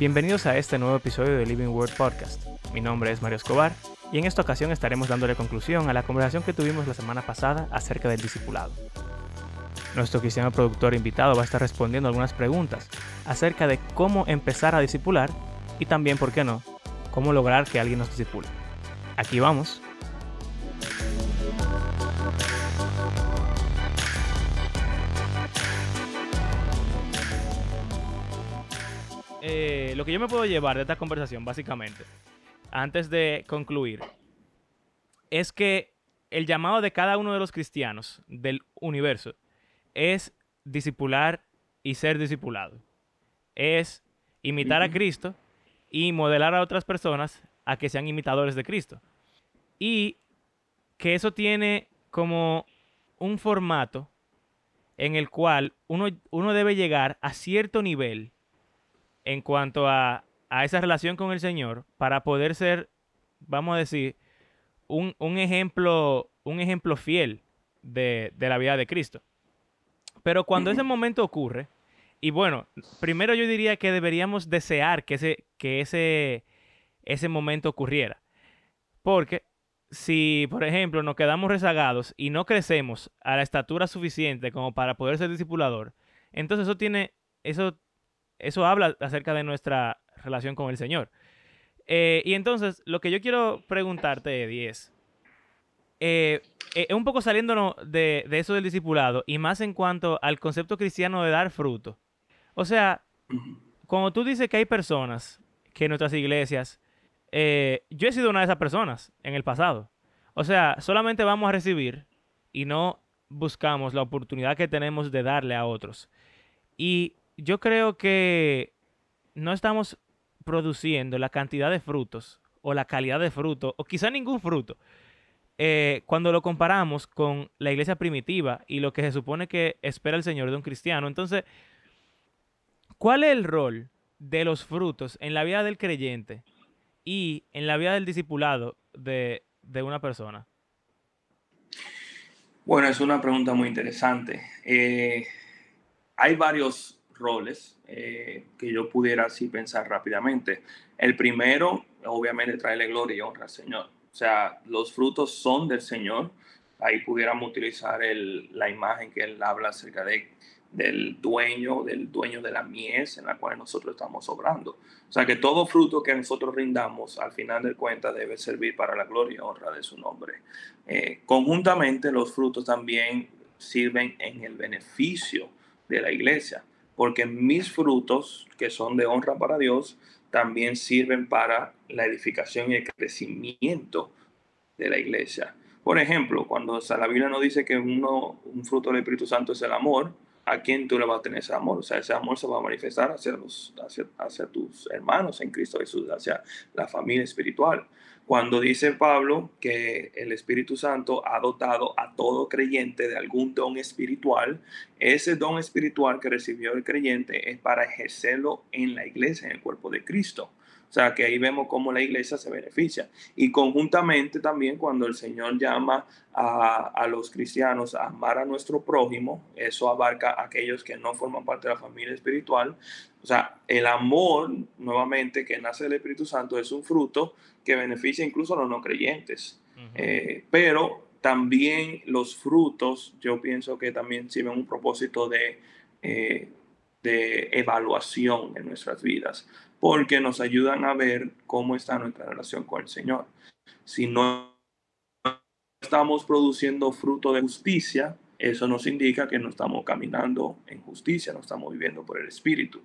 Bienvenidos a este nuevo episodio de Living Word Podcast. Mi nombre es Mario Escobar y en esta ocasión estaremos dándole conclusión a la conversación que tuvimos la semana pasada acerca del discipulado. Nuestro cristiano productor invitado va a estar respondiendo algunas preguntas acerca de cómo empezar a discipular y también, ¿por qué no?, cómo lograr que alguien nos disipule. Aquí vamos. Eh, lo que yo me puedo llevar de esta conversación, básicamente, antes de concluir, es que el llamado de cada uno de los cristianos del universo es discipular y ser discipulado. Es imitar a Cristo y modelar a otras personas a que sean imitadores de Cristo. Y que eso tiene como un formato en el cual uno, uno debe llegar a cierto nivel en cuanto a, esa relación con el Señor para poder ser, vamos a decir, un, ejemplo, un ejemplo fiel de, de, la vida de Cristo. Pero cuando ese momento ocurre, y bueno, primero yo diría que deberíamos desear que ese, que ese, ese momento ocurriera. Porque si, por ejemplo, nos quedamos rezagados y no crecemos a la estatura suficiente como para poder ser discipulador, entonces eso tiene, eso, eso habla acerca de nuestra relación con el Señor. Eh, y entonces, lo que yo quiero preguntarte, Eddie, es, eh, eh, un poco saliéndonos de, de, eso del discipulado y más en cuanto al concepto cristiano de dar fruto. O sea, cuando tú dices que hay personas que en nuestras iglesias, yo he sido una de esas personas en el pasado. O sea, solamente vamos a recibir y no buscamos la oportunidad que tenemos de darle a otros. Y yo creo que no estamos produciendo la cantidad de frutos o la calidad de fruto, o quizá ningún fruto, eh, cuando lo comparamos con la iglesia primitiva y lo que se supone que espera el Señor de un cristiano. Entonces, ¿cuál es el rol de los frutos en la vida del creyente y en la vida del discipulado de, una persona? Bueno, es una pregunta muy interesante. Eh, hay varios roles eh, que yo pudiera así pensar rápidamente. El primero, obviamente, traerle gloria y honra al Señor. O sea, los frutos son del Señor. Ahí pudiéramos utilizar la imagen que él habla acerca de del dueño, del dueño de la mies en la cual nosotros estamos obrando. O sea que todo fruto que nosotros rindamos al final de cuentas debe servir para la gloria y honra de su nombre. Eh, conjuntamente los frutos también sirven en el beneficio de la iglesia, porque mis frutos, que son de honra para Dios, también sirven para la edificación y el crecimiento de la iglesia. Por ejemplo, cuando la Biblia nos dice que uno, un fruto del Espíritu Santo es el amor, a quién tú le vas a tener ese amor. O sea, ese amor se va a manifestar hacia, los, hacia, tus hermanos en Cristo Jesús, hacia la familia espiritual. Cuando dice Pablo que el Espíritu Santo ha dotado a todo creyente de algún don espiritual, ese don espiritual que recibió el creyente es para ejercerlo en la iglesia, en el cuerpo de Cristo. O sea, que ahí vemos cómo la iglesia se beneficia. Y conjuntamente también cuando el Señor llama a, los cristianos a amar a nuestro prójimo, eso abarca a aquellos que no forman parte de la familia espiritual. O sea, el amor, nuevamente, que nace del Espíritu Santo, es un fruto que beneficia incluso a los no creyentes. Eh, pero también los frutos, yo pienso que también sirven un propósito de... Eh, de evaluación en nuestras vidas porque nos ayudan a ver cómo está nuestra relación con el Señor. Si no estamos produciendo fruto de justicia, eso nos indica que no estamos caminando en justicia, no estamos viviendo por el Espíritu.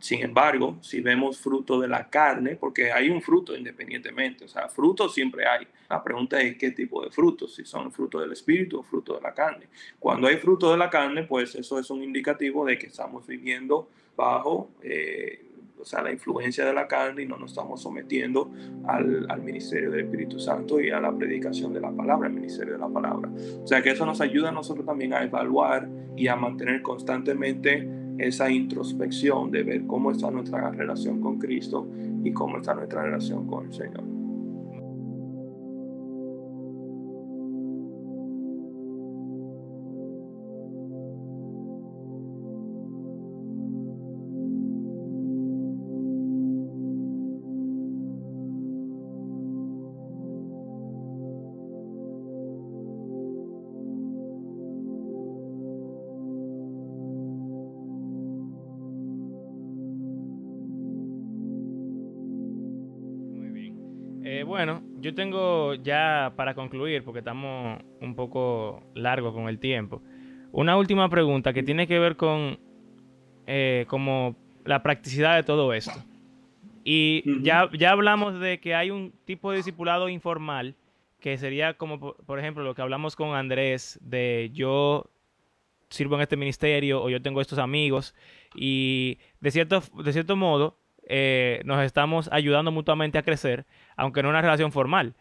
Sin embargo, si vemos fruto de la carne, porque hay un fruto independientemente, o sea, fruto siempre hay. La pregunta es qué tipo de frutos, si son fruto del espíritu o fruto de la carne. Cuando hay fruto de la carne, pues eso es un indicativo de que estamos viviendo bajo eh, o sea, la influencia de la carne y no nos estamos sometiendo al, al, ministerio del Espíritu Santo y a la predicación de la palabra, el ministerio de la palabra. O sea, que eso nos ayuda a nosotros también a evaluar y a mantener constantemente esa introspección de ver cómo está nuestra relación con Cristo y cómo está nuestra relación con el Señor. Bueno, yo tengo ya para concluir, porque estamos un poco largos con el tiempo, una última pregunta que tiene que ver con eh, como la practicidad de todo esto. Y ya, ya hablamos de que hay un tipo de discipulado informal que sería como, por ejemplo, lo que hablamos con Andrés de yo sirvo en este ministerio o yo tengo estos amigos y de cierto, de cierto modo eh, nos estamos ayudando mutuamente a crecer, aunque no una relación formal.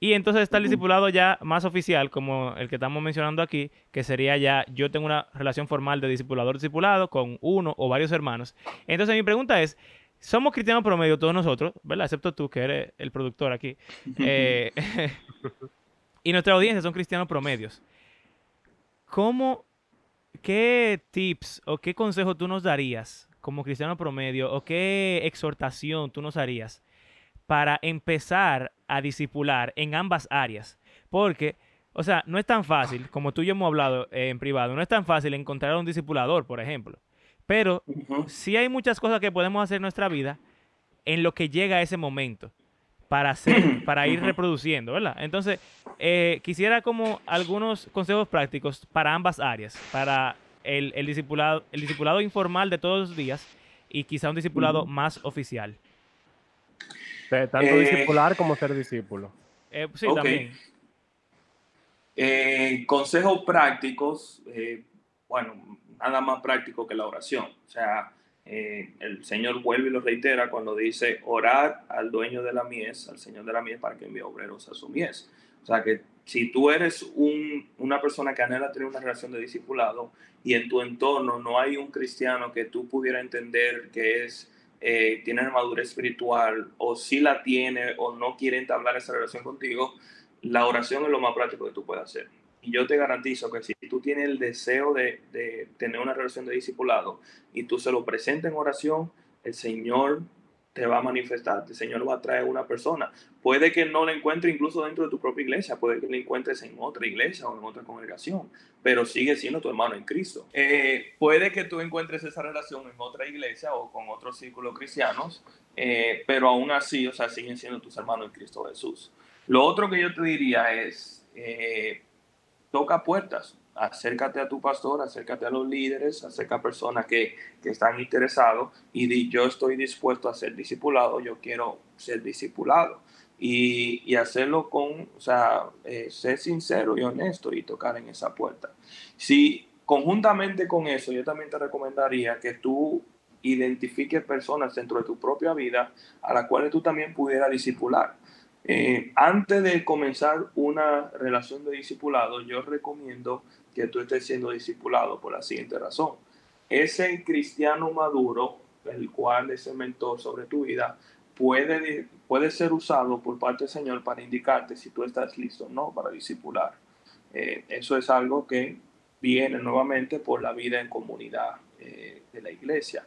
Y entonces está el discipulado ya más oficial, como el que estamos mencionando aquí, que sería ya yo tengo una relación formal de discipulador-discipulado con uno o varios hermanos. Entonces mi pregunta es, somos cristianos promedio todos nosotros, ¿verdad? Excepto tú, que eres el productor aquí. Eh, y nuestra audiencia son cristianos promedios. ¿Cómo, qué tips o qué consejo tú nos darías como cristiano promedio o qué exhortación tú nos harías para empezar a discipular en ambas áreas? Porque, o sea, no es tan fácil, como tú y yo hemos hablado eh, en privado, no es tan fácil encontrar a un discipulador, por ejemplo. Pero sí hay muchas cosas que podemos hacer en nuestra vida en lo que llega a ese momento para hacer, para ir reproduciendo, ¿verdad? Entonces, eh, quisiera como algunos consejos prácticos para ambas áreas, para el, discipulado, el discipulado informal de todos los días y quizá un discipulado más oficial. tanto eh, discipular como ser discípulo. Eh, sí, también. consejos prácticos, bueno, nada más práctico que la oración. O sea, eh, el Señor vuelve y lo reitera cuando dice, orar al dueño de la mies, al Señor de la mies, para que envíe obreros a su mies. Sea que si tú eres un, una persona que anhela tener una relación de discipulado y en tu entorno no hay un cristiano que tú pudiera entender que es eh, tiene madurez espiritual o si la tiene o no quiere entablar esa relación contigo, la oración es lo más práctico que tú puedes hacer. Y yo te garantizo que si tú tienes el deseo de, de tener una relación de discipulado y tú se lo presentas en oración, el Señor te va a manifestar, el Señor va a traer una persona. Puede que no la encuentre incluso dentro de tu propia iglesia, puede que la encuentres en otra iglesia o en otra congregación, pero sigue siendo tu hermano en Cristo. Eh, puede que tú encuentres esa relación en otra iglesia o con otros círculos cristianos, eh, pero aún así, o sea, siguen siendo tus hermanos en Cristo Jesús. Lo otro que yo te diría es, eh, toca puertas, acércate a tu pastor, acércate a los líderes, acerca a personas que, están interesados y di, yo estoy dispuesto a ser discipulado, yo quiero ser discipulado. Y, hacerlo con, o sea, eh, ser sincero y honesto y tocar en esa puerta. Si conjuntamente con eso, yo también te recomendaría que tú identifiques personas dentro de tu propia vida a las cuales tú también pudieras discipular. Eh, antes de comenzar una relación de discipulado, yo recomiendo que tú estés siendo discipulado por la siguiente razón. Ese cristiano maduro, el cual es el mentor sobre tu vida, puede, puede ser usado por parte del Señor para indicarte si tú estás listo o no para discipular. Eh, eso es algo que viene nuevamente por la vida en comunidad eh, de la iglesia.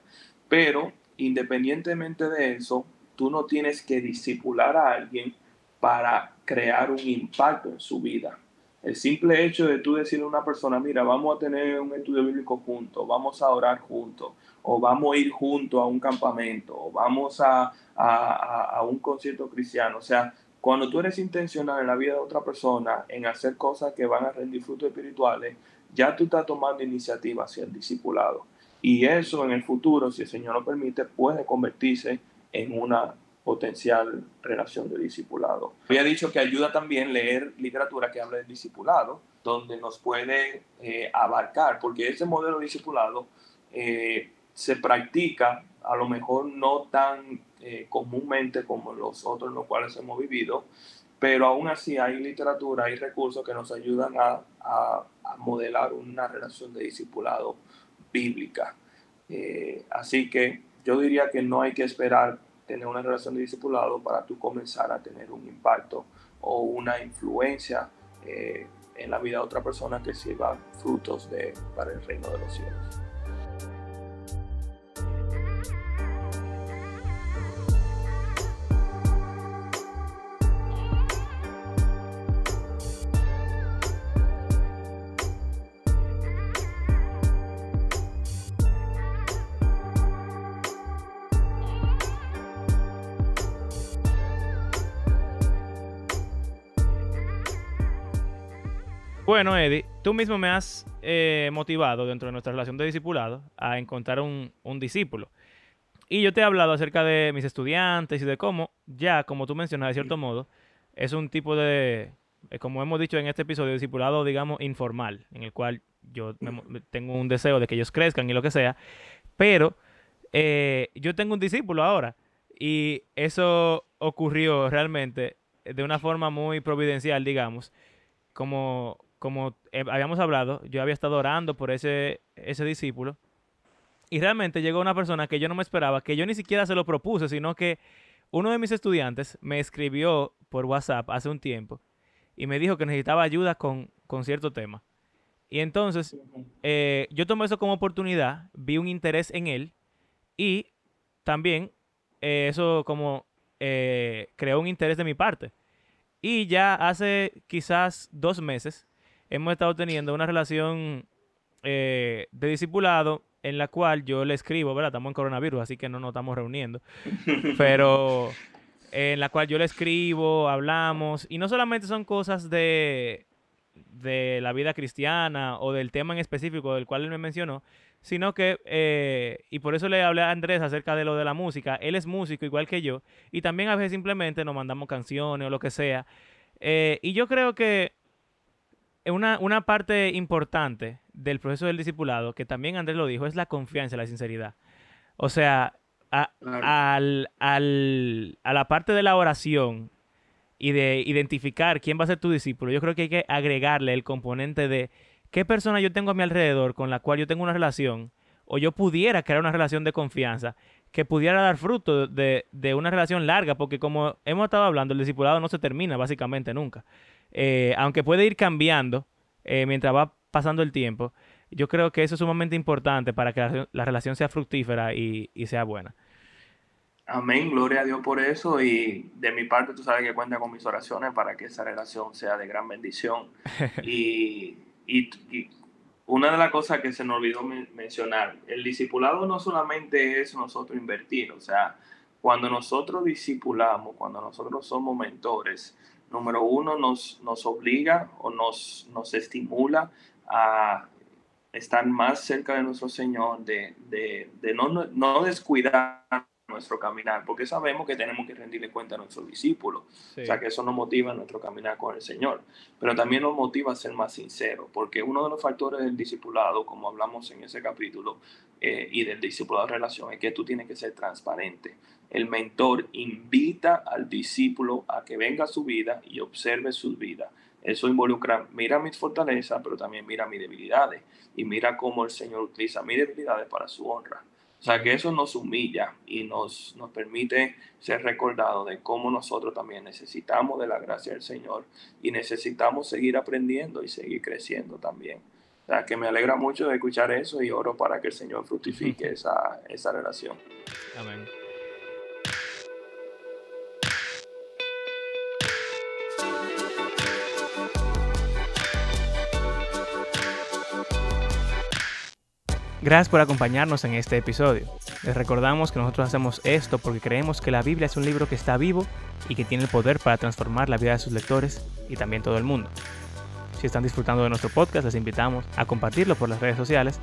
Pero independientemente de eso, tú no tienes que discipular a alguien para crear un impacto en su vida. El simple hecho de tú decirle a una persona, mira, vamos a tener un estudio bíblico juntos, vamos a orar juntos, o vamos a ir juntos a un campamento, o vamos a, a, un concierto cristiano. O sea, cuando tú eres intencional en la vida de otra persona, en hacer cosas que van a rendir frutos espirituales, ya tú estás tomando iniciativa hacia el discipulado. Y eso en el futuro, si el Señor lo permite, puede convertirse en una potencial relación de discipulado. Había dicho que ayuda también leer literatura que habla del discipulado, donde nos puede eh, abarcar, porque ese modelo de discipulado eh, se practica a lo mejor no tan eh, comúnmente como los otros en los cuales hemos vivido, pero aún así hay literatura, hay recursos que nos ayudan a, a, modelar una relación de discipulado bíblica. así que yo diría que no hay que esperar tener una relación de discipulado para tú comenzar a tener un impacto o una influencia eh, en la vida de otra persona que sirva frutos de, para el reino de los cielos. Bueno, Eddie, tú mismo me has eh, motivado dentro de nuestra relación de discipulado a encontrar un, un discípulo. Y yo te he hablado acerca de mis estudiantes y de cómo, ya como tú mencionas de cierto modo, es un tipo de, eh, como hemos dicho en este episodio, discipulado, digamos, informal, en el cual yo tengo un deseo de que ellos crezcan y lo que sea, pero eh, yo tengo un discípulo ahora y eso ocurrió realmente de una forma muy providencial, digamos, como, como eh, habíamos hablado, yo había estado orando por ese, ese discípulo y realmente llegó una persona que yo no me esperaba, que yo ni siquiera se lo propuse, sino que uno de mis estudiantes me escribió por WhatsApp hace un tiempo y me dijo que necesitaba ayuda con, cierto tema. Y entonces eh, yo tomé eso como oportunidad, vi un interés en él y también eh, eso como eh, creó un interés de mi parte. Y ya hace quizás dos meses hemos estado teniendo una relación de discipulado en la cual yo le escribo, ¿verdad? Estamos en coronavirus, así que no nos estamos reuniendo. Pero en la cual yo le escribo, hablamos, y no solamente son cosas de, de la vida cristiana o del tema en específico del cual él me mencionó, sino que, eh, y por eso le hablé a Andrés acerca de lo de la música, él es músico igual que yo, y también a veces simplemente nos mandamos canciones o lo que sea. Eh, y yo creo que una, una parte importante del proceso del discipulado, que también Andrés lo dijo, es la confianza, la sinceridad. O sea, a, al, al, a la parte de la oración y de identificar quién va a ser tu discípulo, yo creo que hay que agregarle el componente de qué persona yo tengo a mi alrededor con la cual yo tengo una relación, o yo pudiera crear una relación de confianza que pudiera dar fruto de, de una relación larga, porque como hemos estado hablando, el discipulado no se termina básicamente nunca. Eh, aunque puede ir cambiando eh, mientras va pasando el tiempo, yo creo que eso es sumamente importante para que la, relación sea fructífera y, sea buena. Amén, gloria a Dios por eso y de mi parte tú sabes que cuenta con mis oraciones para que esa relación sea de gran bendición. y, una de las cosas que se nos olvidó mencionar, el discipulado no solamente es nosotros invertir, o sea, cuando nosotros discipulamos, cuando nosotros somos mentores, número uno, nos, nos obliga o nos, nos estimula a estar más cerca de nuestro Señor, de, no, no, descuidar nuestro caminar, porque sabemos que tenemos que rendirle cuenta a nuestros discípulos. O sea, que eso nos motiva a nuestro caminar con el Señor. Pero también nos motiva a ser más sinceros, porque uno de los factores del discipulado, como hablamos en ese capítulo, eh, y del discipulado de relación, es que tú tienes que ser transparente. El mentor invita al discípulo a que venga a su vida y observe su vida. Eso involucra, mira mis fortalezas, pero también mira mis debilidades. Y mira cómo el Señor utiliza mis debilidades para su honra. O sea que eso nos humilla y nos, nos permite ser recordados de cómo nosotros también necesitamos de la gracia del Señor y necesitamos seguir aprendiendo y seguir creciendo también. O sea que me alegra mucho de escuchar eso y oro para que el Señor fructifique esa, esa relación. Amén. Gracias por acompañarnos en este episodio. Les recordamos que nosotros hacemos esto porque creemos que la Biblia es un libro que está vivo y que tiene el poder para transformar la vida de sus lectores y también todo el mundo. Si están disfrutando de nuestro podcast, les invitamos a compartirlo por las redes sociales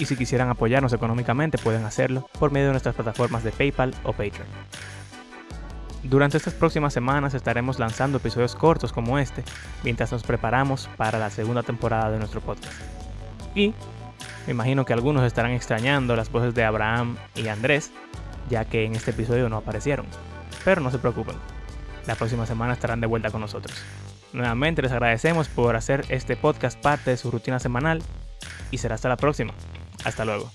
y si quisieran apoyarnos económicamente pueden hacerlo por medio de nuestras plataformas de PayPal o Patreon. Durante estas próximas semanas estaremos lanzando episodios cortos como este mientras nos preparamos para la segunda temporada de nuestro podcast. Y me imagino que algunos estarán extrañando las voces de Abraham y Andrés, ya que en este episodio no aparecieron. Pero no se preocupen, la próxima semana estarán de vuelta con nosotros. Nuevamente les agradecemos por hacer este podcast parte de su rutina semanal y será hasta la próxima. Hasta luego.